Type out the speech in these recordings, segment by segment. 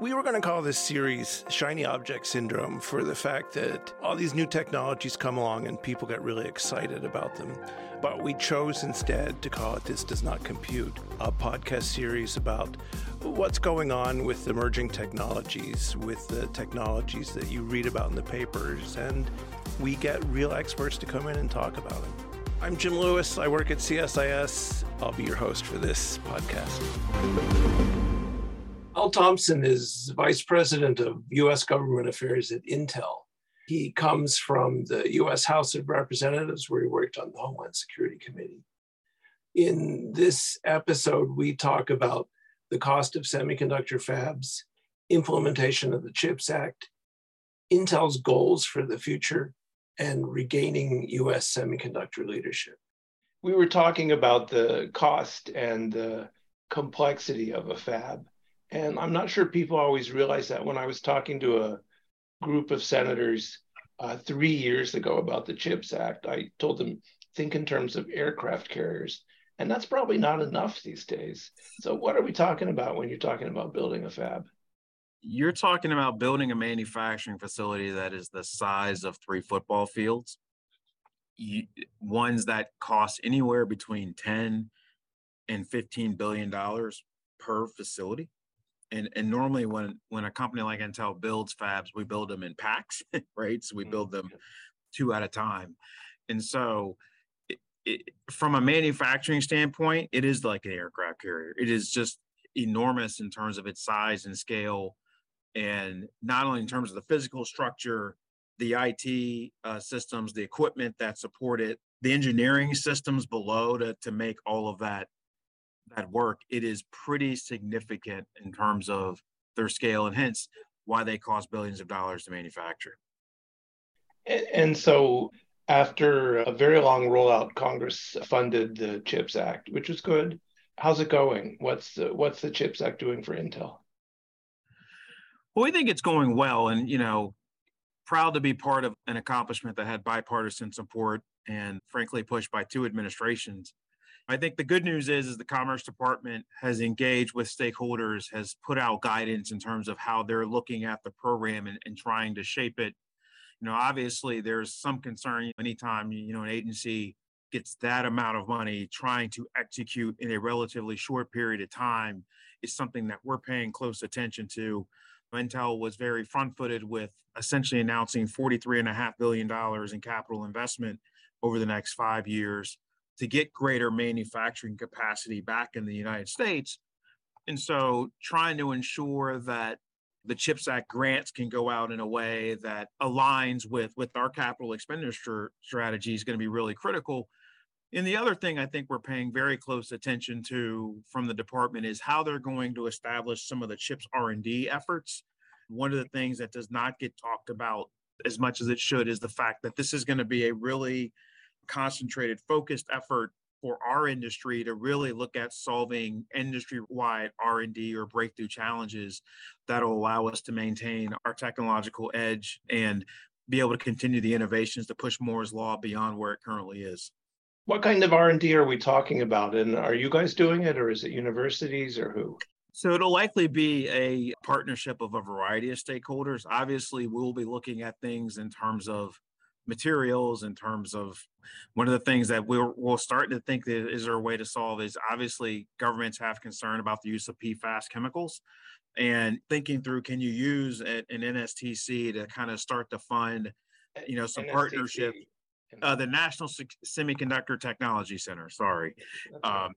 We were going to call this series Shiny Object Syndrome for the fact that all these new technologies come along and people get really excited about them. But we chose instead to call it This Does Not Compute, a podcast series about what's going on with emerging technologies, with the technologies that you read about in the papers, and we get real experts to come in and talk about it. I'm Jim Lewis. I work at CSIS. I'll be your host for this podcast. Al Thompson is Vice President of U.S. Government Affairs at Intel. He comes from the US House of Representatives, where he worked on the Homeland Security Committee. In this episode, we talk about the cost of semiconductor fabs, implementation of the CHIPS Act, Intel's goals for the future, and regaining US semiconductor leadership. We were talking about the cost and the complexity of a fab. And I'm not sure people always realize that when I was talking to a group of senators uh, three years ago about the CHIPS Act. I told them, think in terms of aircraft carriers. And that's probably not enough these days. So, what are we talking about when you're talking about building a fab? You're talking about building a manufacturing facility that is the size of three football fields, you, ones that cost anywhere between 10 and 15 billion dollars per facility and and normally when when a company like Intel builds fabs, we build them in packs, right? So we mm-hmm. build them two at a time, and so. It, it, from a manufacturing standpoint, it is like an aircraft carrier. It is just enormous in terms of its size and scale, and not only in terms of the physical structure, the IT uh, systems, the equipment that support it, the engineering systems below to, to make all of that that work, it is pretty significant in terms of their scale and hence why they cost billions of dollars to manufacture. And so, after a very long rollout, Congress funded the CHIPS Act, which was good. How's it going? What's the, what's the CHIPS Act doing for Intel? Well, we think it's going well, and you know, proud to be part of an accomplishment that had bipartisan support and, frankly, pushed by two administrations. I think the good news is, is the Commerce Department has engaged with stakeholders, has put out guidance in terms of how they're looking at the program and, and trying to shape it. You know, obviously there's some concern anytime, you know, an agency gets that amount of money trying to execute in a relatively short period of time is something that we're paying close attention to. Intel was very front footed with essentially announcing $43.5 billion in capital investment over the next five years to get greater manufacturing capacity back in the United States. And so trying to ensure that the CHIPS Act grants can go out in a way that aligns with, with our capital expenditure strategy is going to be really critical. And the other thing I think we're paying very close attention to from the department is how they're going to establish some of the CHIPS R&D efforts. One of the things that does not get talked about as much as it should is the fact that this is going to be a really concentrated, focused effort for our industry to really look at solving industry-wide R&D or breakthrough challenges that'll allow us to maintain our technological edge and be able to continue the innovations to push Moore's law beyond where it currently is. What kind of R&D are we talking about and are you guys doing it or is it universities or who? So it'll likely be a partnership of a variety of stakeholders. Obviously, we'll be looking at things in terms of materials in terms of one of the things that we're, we'll start to think that is there a way to solve is obviously governments have concern about the use of PFAS chemicals and thinking through can you use an NSTC to kind of start to fund you know some NSTC. partnership uh, the National Semiconductor Technology Center sorry. Um,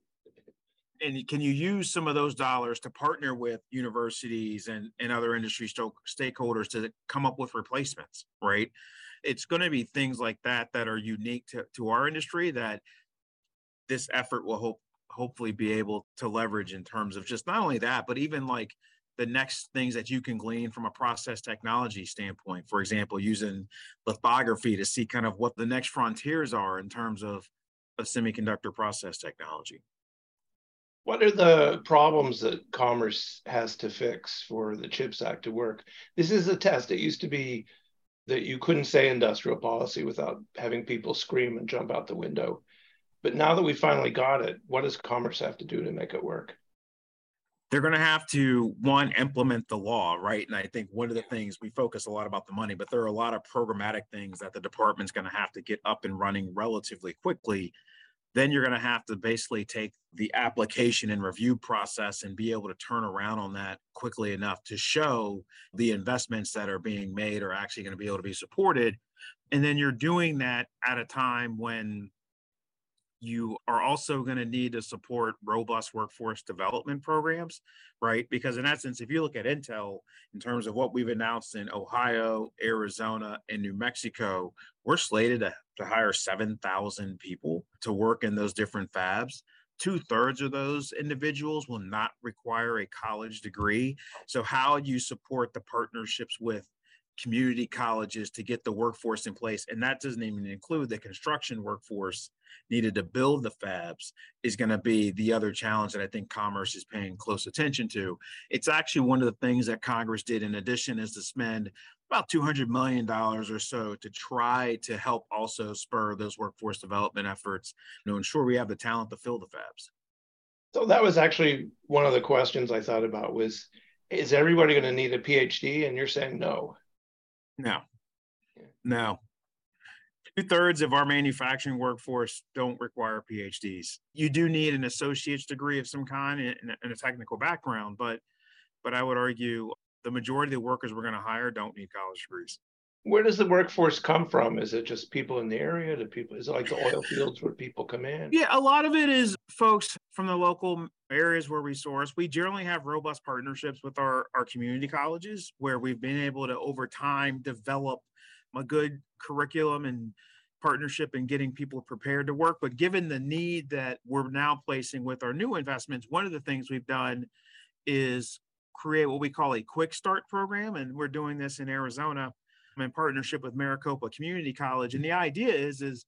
and can you use some of those dollars to partner with universities and, and other industry stakeholders to come up with replacements right it's going to be things like that that are unique to, to our industry that this effort will hope hopefully be able to leverage in terms of just not only that but even like the next things that you can glean from a process technology standpoint. For example using lithography to see kind of what the next frontiers are in terms of, of semiconductor process technology. What are the problems that commerce has to fix for the chips act to work? This is a test. It used to be that you couldn't say industrial policy without having people scream and jump out the window. But now that we finally got it, what does commerce have to do to make it work? they're going to have to one implement the law right and i think one of the things we focus a lot about the money but there are a lot of programmatic things that the department's going to have to get up and running relatively quickly then you're going to have to basically take the application and review process and be able to turn around on that quickly enough to show the investments that are being made are actually going to be able to be supported. And then you're doing that at a time when you are also going to need to support robust workforce development programs, right? Because in essence, if you look at Intel in terms of what we've announced in Ohio, Arizona, and New Mexico, we're slated to, to hire 7,000 people to work in those different fabs. Two thirds of those individuals will not require a college degree. So, how do you support the partnerships with community colleges to get the workforce in place. And that doesn't even include the construction workforce needed to build the fabs is going to be the other challenge that I think commerce is paying close attention to. It's actually one of the things that Congress did in addition is to spend about $200 million or so to try to help also spur those workforce development efforts to ensure we have the talent to fill the fabs. So that was actually one of the questions I thought about was, is everybody going to need a PhD? And you're saying no. No, no. Two thirds of our manufacturing workforce don't require PhDs. You do need an associate's degree of some kind and a technical background, but but I would argue the majority of the workers we're going to hire don't need college degrees. Where does the workforce come from? Is it just people in the area? Do people is it like the oil fields where people come in? Yeah, a lot of it is folks from the local areas where we source. We generally have robust partnerships with our, our community colleges where we've been able to over time develop a good curriculum and partnership and getting people prepared to work. But given the need that we're now placing with our new investments, one of the things we've done is create what we call a quick start program. And we're doing this in Arizona in partnership with Maricopa Community College. And the idea is, is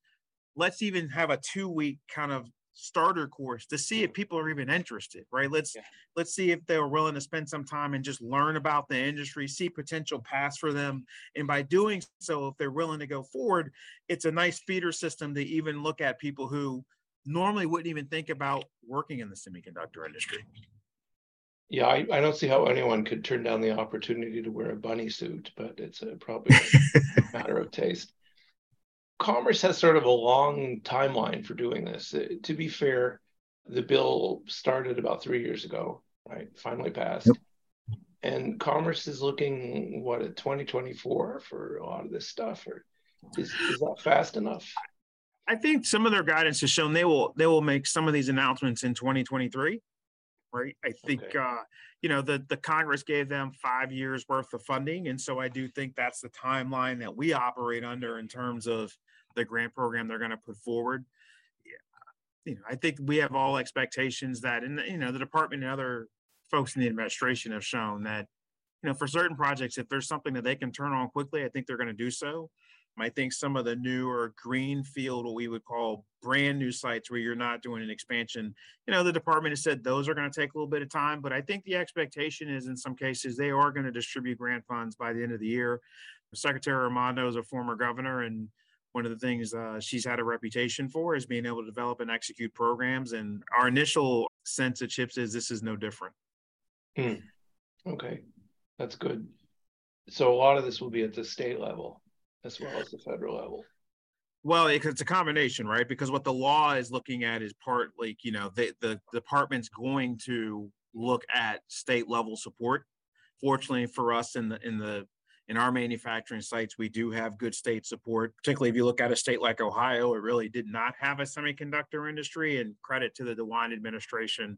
let's even have a two week kind of starter course to see if people are even interested right let's yeah. let's see if they're willing to spend some time and just learn about the industry see potential paths for them and by doing so if they're willing to go forward it's a nice feeder system to even look at people who normally wouldn't even think about working in the semiconductor industry yeah, I, I don't see how anyone could turn down the opportunity to wear a bunny suit, but it's a, probably a matter of taste. Commerce has sort of a long timeline for doing this. Uh, to be fair, the bill started about three years ago, right? Finally passed. Yep. And Commerce is looking, what, at 2024 for a lot of this stuff? Or is, is that fast enough? I think some of their guidance has shown they will they will make some of these announcements in 2023 right? I think okay. uh, you know the the Congress gave them five years worth of funding, and so I do think that's the timeline that we operate under in terms of the grant program they're going to put forward. Yeah. You know, I think we have all expectations that, and you know, the department and other folks in the administration have shown that, you know, for certain projects, if there's something that they can turn on quickly, I think they're going to do so. I think some of the newer greenfield, what we would call brand new sites where you're not doing an expansion, you know, the department has said those are going to take a little bit of time, but I think the expectation is in some cases they are going to distribute grant funds by the end of the year. Secretary Raimondo is a former governor, and one of the things uh, she's had a reputation for is being able to develop and execute programs. And our initial sense of CHIPS is this is no different. Hmm. Okay, that's good. So a lot of this will be at the state level as well as the federal level. Well, it's a combination, right? Because what the law is looking at is part like, you know, the, the department's going to look at state level support. Fortunately for us in the in the in our manufacturing sites, we do have good state support, particularly if you look at a state like Ohio, it really did not have a semiconductor industry. And credit to the DeWine administration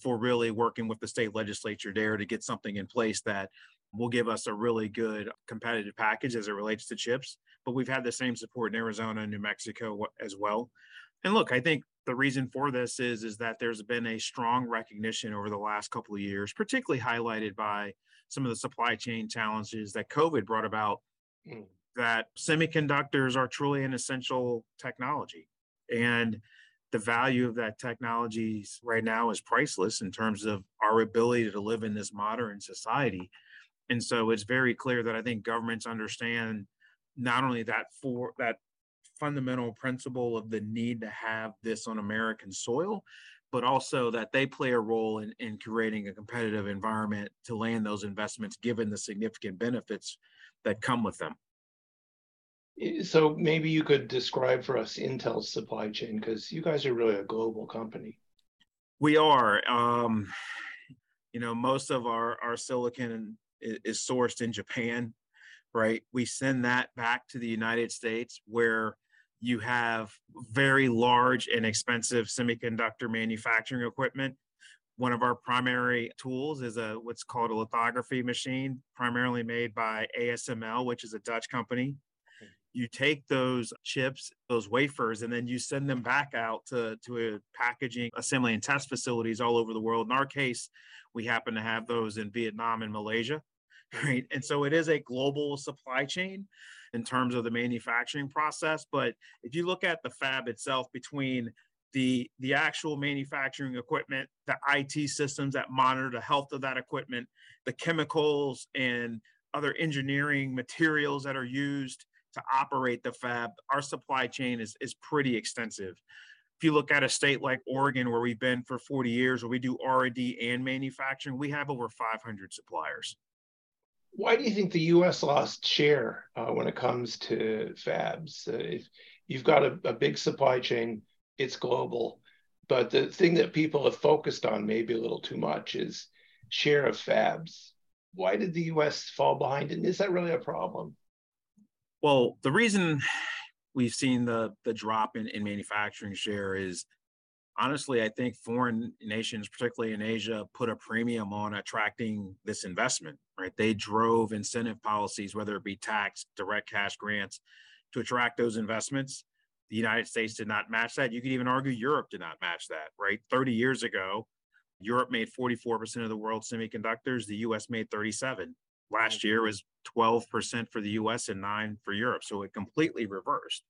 for really working with the state legislature there to get something in place that will give us a really good competitive package as it relates to chips. But we've had the same support in Arizona and New Mexico as well. And look, I think the reason for this is is that there's been a strong recognition over the last couple of years, particularly highlighted by some of the supply chain challenges that COVID brought about, mm. that semiconductors are truly an essential technology. And the value of that technology right now is priceless in terms of our ability to live in this modern society. And so it's very clear that I think governments understand not only that for that fundamental principle of the need to have this on American soil, but also that they play a role in, in creating a competitive environment to land those investments given the significant benefits that come with them. So maybe you could describe for us Intel's supply chain because you guys are really a global company. We are. Um, you know, most of our, our silicon is, is sourced in Japan, right? We send that back to the United States where you have very large and expensive semiconductor manufacturing equipment. One of our primary tools is a what's called a lithography machine, primarily made by ASML, which is a Dutch company. You take those chips, those wafers, and then you send them back out to, to a packaging, assembly, and test facilities all over the world. In our case, we happen to have those in Vietnam and Malaysia right? And so it is a global supply chain in terms of the manufacturing process. But if you look at the fab itself between the the actual manufacturing equipment, the IT systems that monitor the health of that equipment, the chemicals and other engineering materials that are used to operate the fab, our supply chain is is pretty extensive. If you look at a state like Oregon, where we've been for 40 years, where we do R&D and manufacturing, we have over 500 suppliers why do you think the U.S. lost share uh, when it comes to fabs? Uh, if you've got a, a, big supply chain, it's global, but the thing that people have focused on maybe a little too much is share of fabs. Why did the U.S. fall behind, and is that really a problem? Well, the reason we've seen the the drop in, in manufacturing share is honestly, I think foreign nations, particularly in Asia, put a premium on attracting this investment, right? They drove incentive policies, whether it be tax, direct cash grants, to attract those investments. The United States did not match that. You could even argue Europe did not match that, right? 30 years ago, Europe made 44% of the world's semiconductors, the US made 37. Last year mm-hmm. was 12% for the US and 9 for Europe. So it completely reversed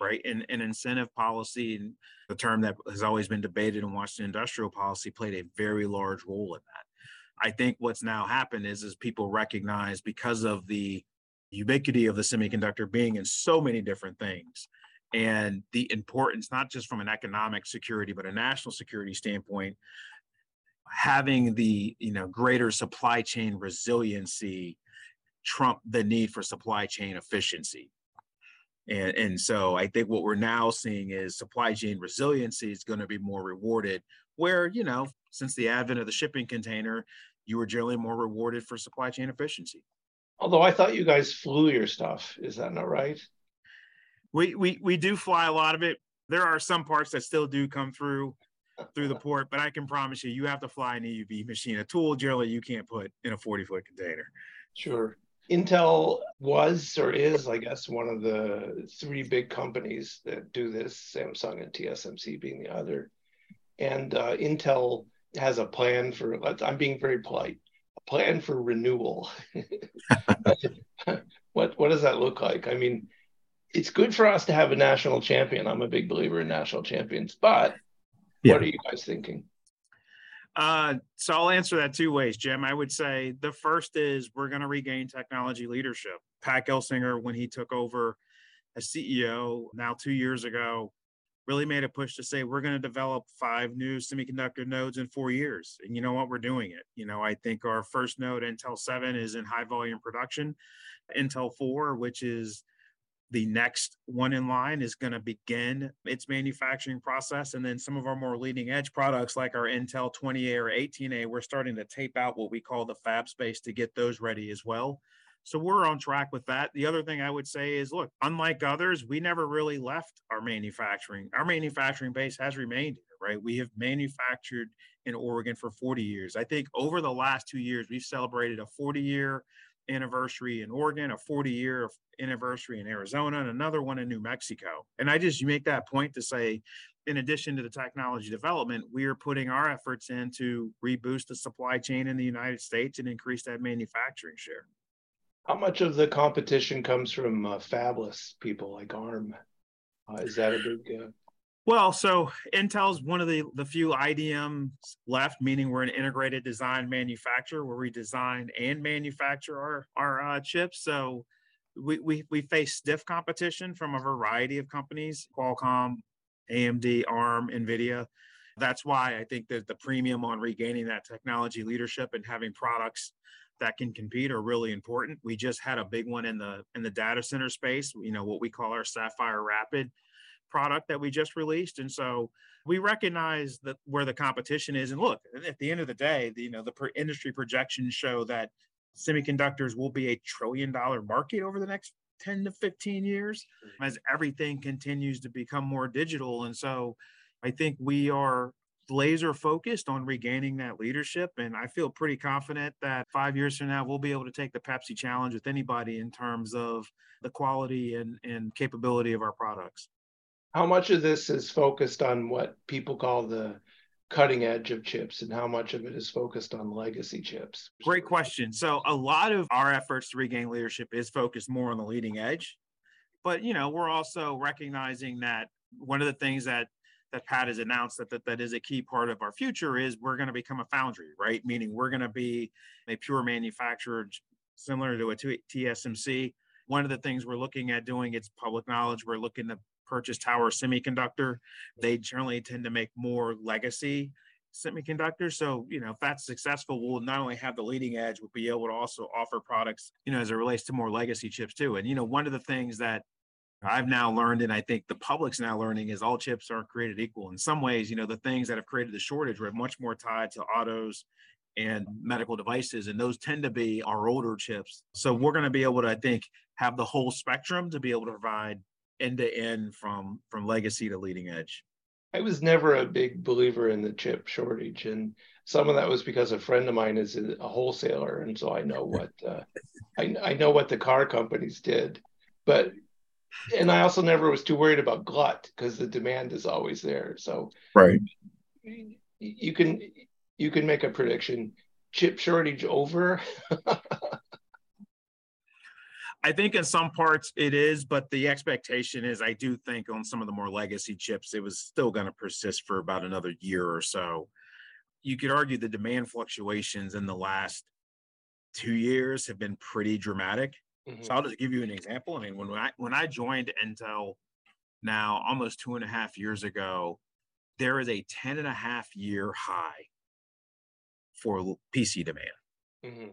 right? And, and incentive policy, the term that has always been debated in Washington industrial policy, played a very large role in that. I think what's now happened is is people recognize because of the ubiquity of the semiconductor being in so many different things and the importance not just from an economic security but a national security standpoint having the you know greater supply chain resiliency trump the need for supply chain efficiency and, and so I think what we're now seeing is supply chain resiliency is going to be more rewarded, where, you know, since the advent of the shipping container, you were generally more rewarded for supply chain efficiency. Although I thought you guys flew your stuff. Is that not right? We, we, we do fly a lot of it. There are some parts that still do come through through the port, but I can promise you, you have to fly an EUV machine. A tool generally you can't put in a 40 foot container. Sure. Intel was or is, I guess, one of the three big companies that do this, Samsung and TSMC being the other. And uh, Intel has a plan for, I'm being very polite, a plan for renewal. what, what does that look like? I mean, it's good for us to have a national champion. I'm a big believer in national champions, but yeah. what are you guys thinking? Uh, so I'll answer that two ways, Jim. I would say the first is we're going to regain technology leadership. Pat Gelsinger, when he took over as CEO now two years ago, really made a push to say we're going to develop five new semiconductor nodes in four years. And you know what? We're doing it. You know, I think our first node, Intel 7, is in high volume production. Intel 4, which is the next one in line is going to begin its manufacturing process. And then some of our more leading edge products, like our Intel 20A or 18A, we're starting to tape out what we call the fab space to get those ready as well. So we're on track with that. The other thing I would say is look, unlike others, we never really left our manufacturing. Our manufacturing base has remained here, right? We have manufactured in Oregon for 40 years. I think over the last two years, we've celebrated a 40 year anniversary in Oregon, a 40 year anniversary in Arizona, and another one in New Mexico. And I just make that point to say, in addition to the technology development, we are putting our efforts in to reboost the supply chain in the United States and increase that manufacturing share. How much of the competition comes from uh, fabless people like ARM? Uh, is that a big uh, well, so Intel's one of the, the few IDMs left, meaning we're an integrated design manufacturer where we design and manufacture our, our uh, chips. So we, we, we face stiff competition from a variety of companies, Qualcomm, AMD, ARM, NVIDIA. That's why I think that the premium on regaining that technology leadership and having products that can compete are really important. We just had a big one in the in the data center space, you know, what we call our Sapphire Rapid product that we just released. And so we recognize that where the competition is. And look, at the end of the day, the, you know, the per industry projections show that semiconductors will be a trillion dollar market over the next 10 to 15 years as everything continues to become more digital. And so I think we are laser focused on regaining that leadership. And I feel pretty confident that five years from now, we'll be able to take the Pepsi challenge with anybody in terms of the quality and, and capability of our products. How much of this is focused on what people call the cutting edge of chips and how much of it is focused on legacy chips? Great question. So a lot of our efforts to regain leadership is focused more on the leading edge. But you know, we're also recognizing that one of the things that that Pat has announced that, that that is a key part of our future is we're going to become a foundry, right? Meaning we're going to be a pure manufacturer similar to a TSMC. One of the things we're looking at doing, it's public knowledge, we're looking to purchase Tower Semiconductor. They generally tend to make more legacy semiconductors. So, you know, if that's successful, we'll not only have the leading edge, we'll be able to also offer products, you know, as it relates to more legacy chips too. And, you know, one of the things that I've now learned, and I think the public's now learning, is all chips aren't created equal. In some ways, you know, the things that have created the shortage were much more tied to autos and medical devices, and those tend to be our older chips. So we're going to be able to, I think, have the whole spectrum to be able to provide end to end from from legacy to leading edge. I was never a big believer in the chip shortage, and some of that was because a friend of mine is a wholesaler, and so I know what uh, I, I know what the car companies did. But and I also never was too worried about glut because the demand is always there. So right, you can you can make a prediction. Chip shortage over. I think in some parts it is, but the expectation is I do think on some of the more legacy chips, it was still going to persist for about another year or so. You could argue the demand fluctuations in the last two years have been pretty dramatic. Mm-hmm. So I'll just give you an example. I mean, when I when I joined Intel now almost two and a half years ago, there is a 10 and a half year high for PC demand. Mm-hmm.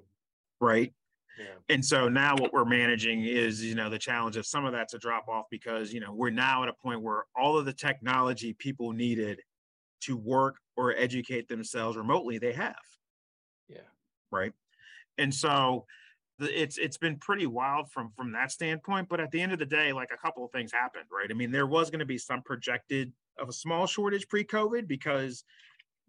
Right. Yeah. And so now what we're managing is, you know, the challenge of some of that's a drop off because, you know, we're now at a point where all of the technology people needed to work or educate themselves remotely, they have. Yeah. Right. And so it's it's been pretty wild from from that standpoint but at the end of the day like a couple of things happened right i mean there was going to be some projected of a small shortage pre-covid because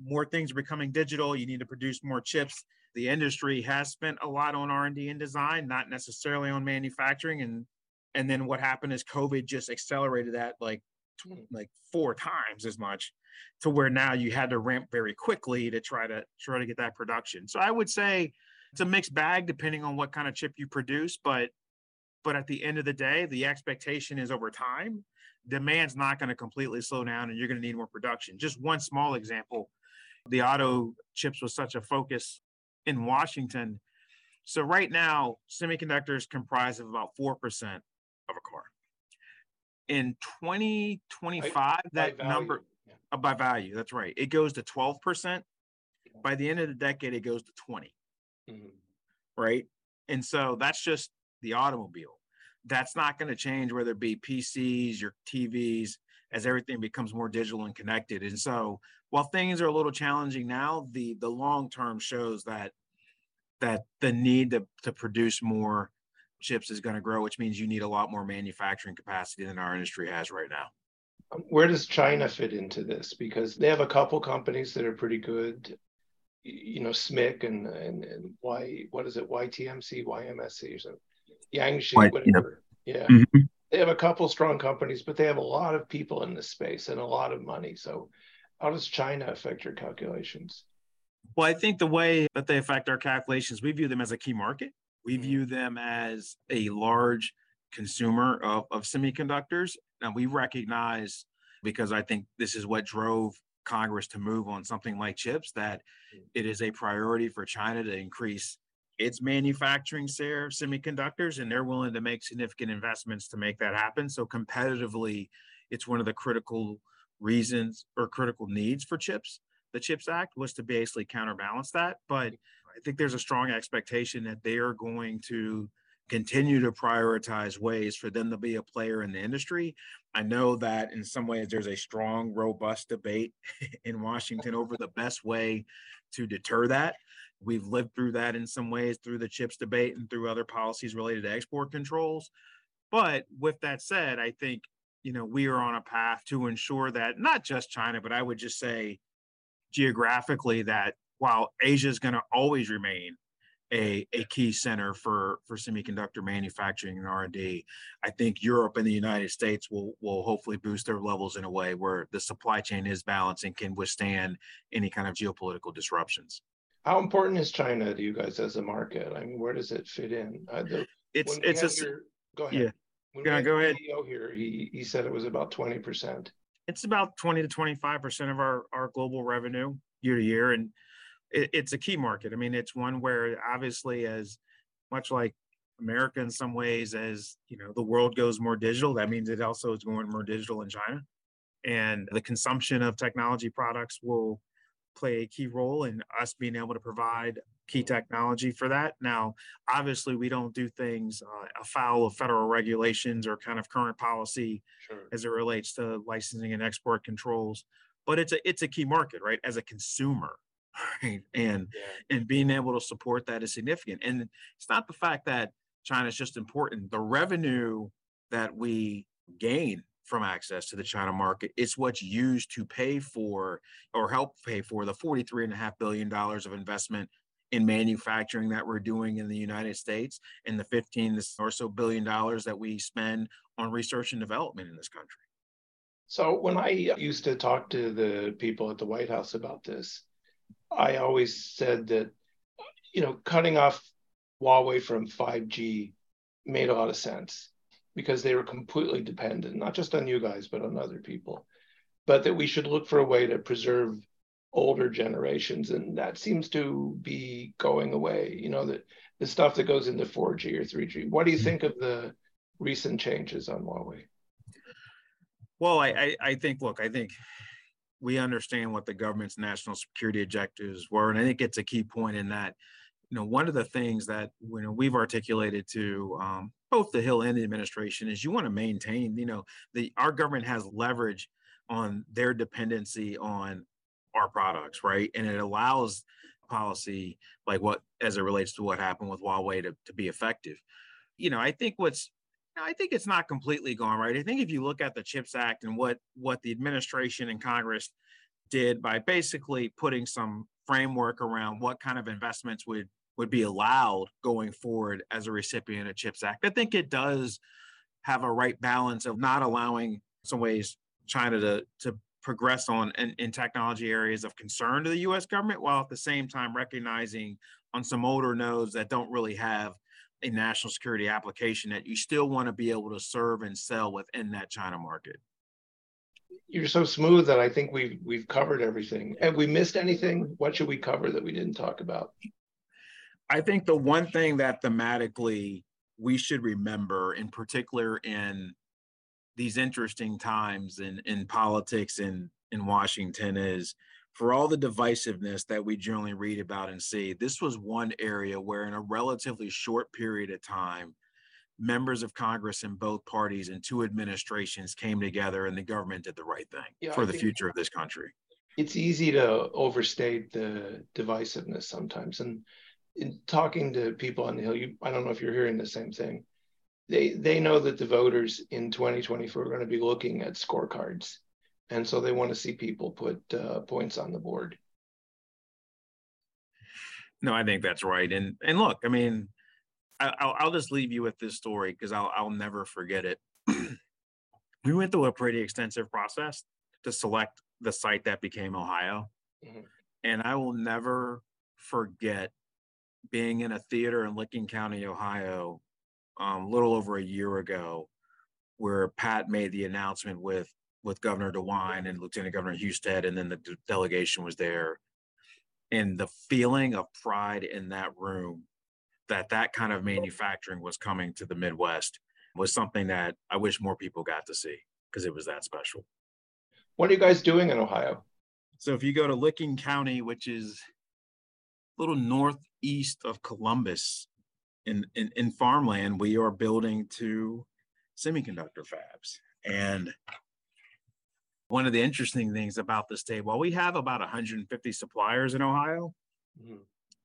more things are becoming digital you need to produce more chips the industry has spent a lot on r&d and design not necessarily on manufacturing and and then what happened is covid just accelerated that like hmm. like four times as much to where now you had to ramp very quickly to try to try to get that production. So i would say it's a mixed bag depending on what kind of chip you produce but but at the end of the day the expectation is over time demand's not going to completely slow down and you're going to need more production. Just one small example the auto chips was such a focus in washington so right now semiconductors comprise of about 4% of a car in 2025 by, that by number yeah. uh, by value that's right it goes to 12% by the end of the decade it goes to 20 mm-hmm. right? And so that's just the automobile. That's not going to change whether it be PCs, your TVs, as everything becomes more digital and connected. And so while things are a little challenging now, the the long term shows that that the need to, to produce more chips is going to grow, which means you need a lot more manufacturing capacity than our industry has right now. Where does China fit into this? Because they have a couple companies that are pretty good you know, SMIC and and and Y what is it, YTMC, YMSC or something, Yangshi, whatever. Yeah. Mm-hmm. They have a couple strong companies, but they have a lot of people in this space and a lot of money. So how does China affect your calculations? Well, I think the way that they affect our calculations, we view them as a key market. We mm-hmm. view them as a large consumer of, of semiconductors. And we recognize, because I think this is what drove Congress to move on something like chips, that mm. it is a priority for China to increase its manufacturing share of semiconductors, and they're willing to make significant investments to make that happen. So competitively, it's one of the critical reasons or critical needs for chips. The CHIPS Act was to basically counterbalance that. But I think there's a strong expectation that they are going to continue to prioritize ways for them to be a player in the industry. I know that in some ways there's a strong, robust debate in Washington over the best way to deter that. We've lived through that in some ways through the chips debate and through other policies related to export controls. But with that said, I think you know we are on a path to ensure that not just China, but I would just say geographically that while Asia is going to always remain a, a key center for, for semiconductor manufacturing and R&D. I think Europe and the United States will, will hopefully boost their levels in a way where the supply chain is balanced and can withstand any kind of geopolitical disruptions. How important is China to you guys as a market? I mean, where does it fit in? Uh, the, it's it's a your, go ahead. Yeah. When yeah, go ahead. CEO here, he, he said it was about 20%. It's about 20 to 25% of our, our global revenue year to year. And it, it's a key market. I mean, it's one where obviously, as much like America in some ways, as you know, the world goes more digital, that means it also is going more digital in China. And the consumption of technology products will play a key role in us being able to provide key technology for that. Now, obviously, we don't do things uh, afoul of federal regulations or kind of current policy sure. as it relates to licensing and export controls. But it's a it's a key market, right? As a consumer, right? And yeah. and being able to support that is significant. And it's not the fact that China is just important. The revenue that we gain from access to the China market. It's what's used to pay for or help pay for the $43.5 billion of investment in manufacturing that we're doing in the United States and the 15 or so billion dollars that we spend on research and development in this country. So when I used to talk to the people at the White House about this, I always said that, you know, cutting off Huawei from 5G made a lot of sense because they were completely dependent, not just on you guys, but on other people. But that we should look for a way to preserve older generations. And that seems to be going away, you know, that the stuff that goes into 4G or 3G. What do you hmm. think of the recent changes on Huawei? Well, I, I, I think, look, I think we understand what the government's national security objectives were. And I think it's a key point in that, you know, one of the things that you know, we've articulated to um, both the Hill and the administration is you want to maintain, you know, the our government has leverage on their dependency on our products, right? And it allows policy like what as it relates to what happened with Huawei to, to be effective. You know, I think what's I think it's not completely gone right. I think if you look at the CHIPS Act and what what the administration and Congress did by basically putting some framework around what kind of investments would would be allowed going forward as a recipient of CHIPS Act, I think it does have a right balance of not allowing some ways China to to progress on in, in technology areas of concern to the U.S. government, while at the same time recognizing on some older nodes that don't really have a national security application that you still want to be able to serve and sell within that China market. You're so smooth that I think we've we've covered everything. Have we missed anything? What should we cover that we didn't talk about? I think the one thing that thematically we should remember, in particular in these interesting times in, in politics in, in Washington, is for all the divisiveness that we generally read about and see, this was one area where, in a relatively short period of time, members of Congress in both parties and two administrations came together and the government did the right thing yeah, for I the future of this country. It's easy to overstate the divisiveness sometimes. And in talking to people on the Hill, you, I don't know if you're hearing the same thing. They, they know that the voters in 2024 are going to be looking at scorecards and so they want to see people put uh, points on the board. No, I think that's right. And and look, I mean, I, will I'll just leave you with this story because I'll I'll never forget it. we went through a pretty extensive process to select the site that became Ohio, mm-hmm. and I will never forget being in a theater in Licking County, Ohio, um, a little over a year ago, where Pat made the announcement with with Governor DeWine and Lieutenant Governor Husted, and then the delegation was there. And the feeling of pride in that room that that kind of manufacturing was coming to the Midwest was something that I wish more people got to see because it was that special. What are you guys doing in Ohio? So if you go to Licking County, which is little northeast of Columbus, in, in, in farmland, we are building two semiconductor fabs. And one of the interesting things about the state, while we have about 150 suppliers in Ohio, mm-hmm.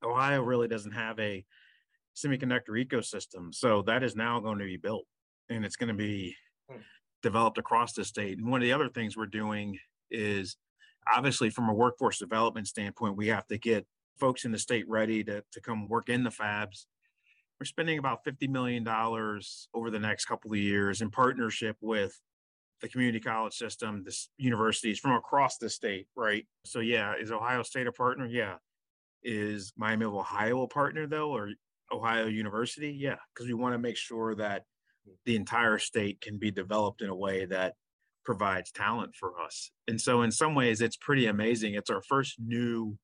Ohio really doesn't have a semiconductor ecosystem. So that is now going to be built and it's going to be mm. developed across the state. And one of the other things we're doing is obviously from a workforce development standpoint, we have to get folks in the state ready to, to come work in the fabs. We're spending about $50 million over the next couple of years in partnership with the community college system, the universities from across the state, right? So yeah, is Ohio State a partner? Yeah. Is Miami of Ohio a partner though, or Ohio University? Yeah, because we want to make sure that the entire state can be developed in a way that provides talent for us. And so, in some ways, it's pretty amazing. It's our first new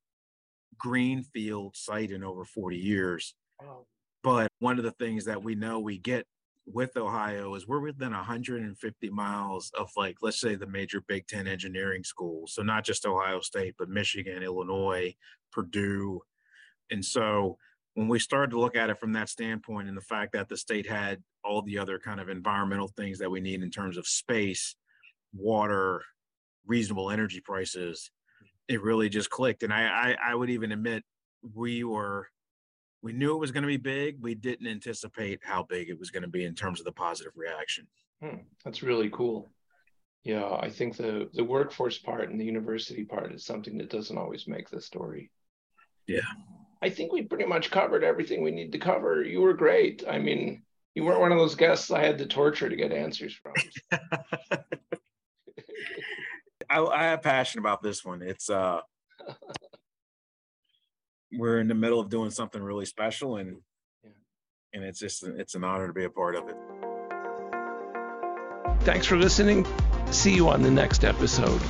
greenfield site in over 40 years. Wow. But one of the things that we know we get with Ohio is we're within 150 miles of, like, let's say the major Big Ten engineering schools. So, not just Ohio State, but Michigan, Illinois, Purdue. And so, when we started to look at it from that standpoint and the fact that the state had all the other kind of environmental things that we need in terms of space, water, reasonable energy prices, it really just clicked. And I, I, I would even admit we were, we knew it was going to be big. We didn't anticipate how big it was going to be in terms of the positive reaction. Hmm, that's really cool. Yeah, I think the the workforce part and the university part is something that doesn't always make the story. Yeah. I think we pretty much covered everything we need to cover. You were great. I mean, you weren't one of those guests I had to torture to get answers from. I, I have passion about this one. It's uh we're in the middle of doing something really special and yeah. and it's just it's an honor to be a part of it. Thanks for listening. See you on the next episode.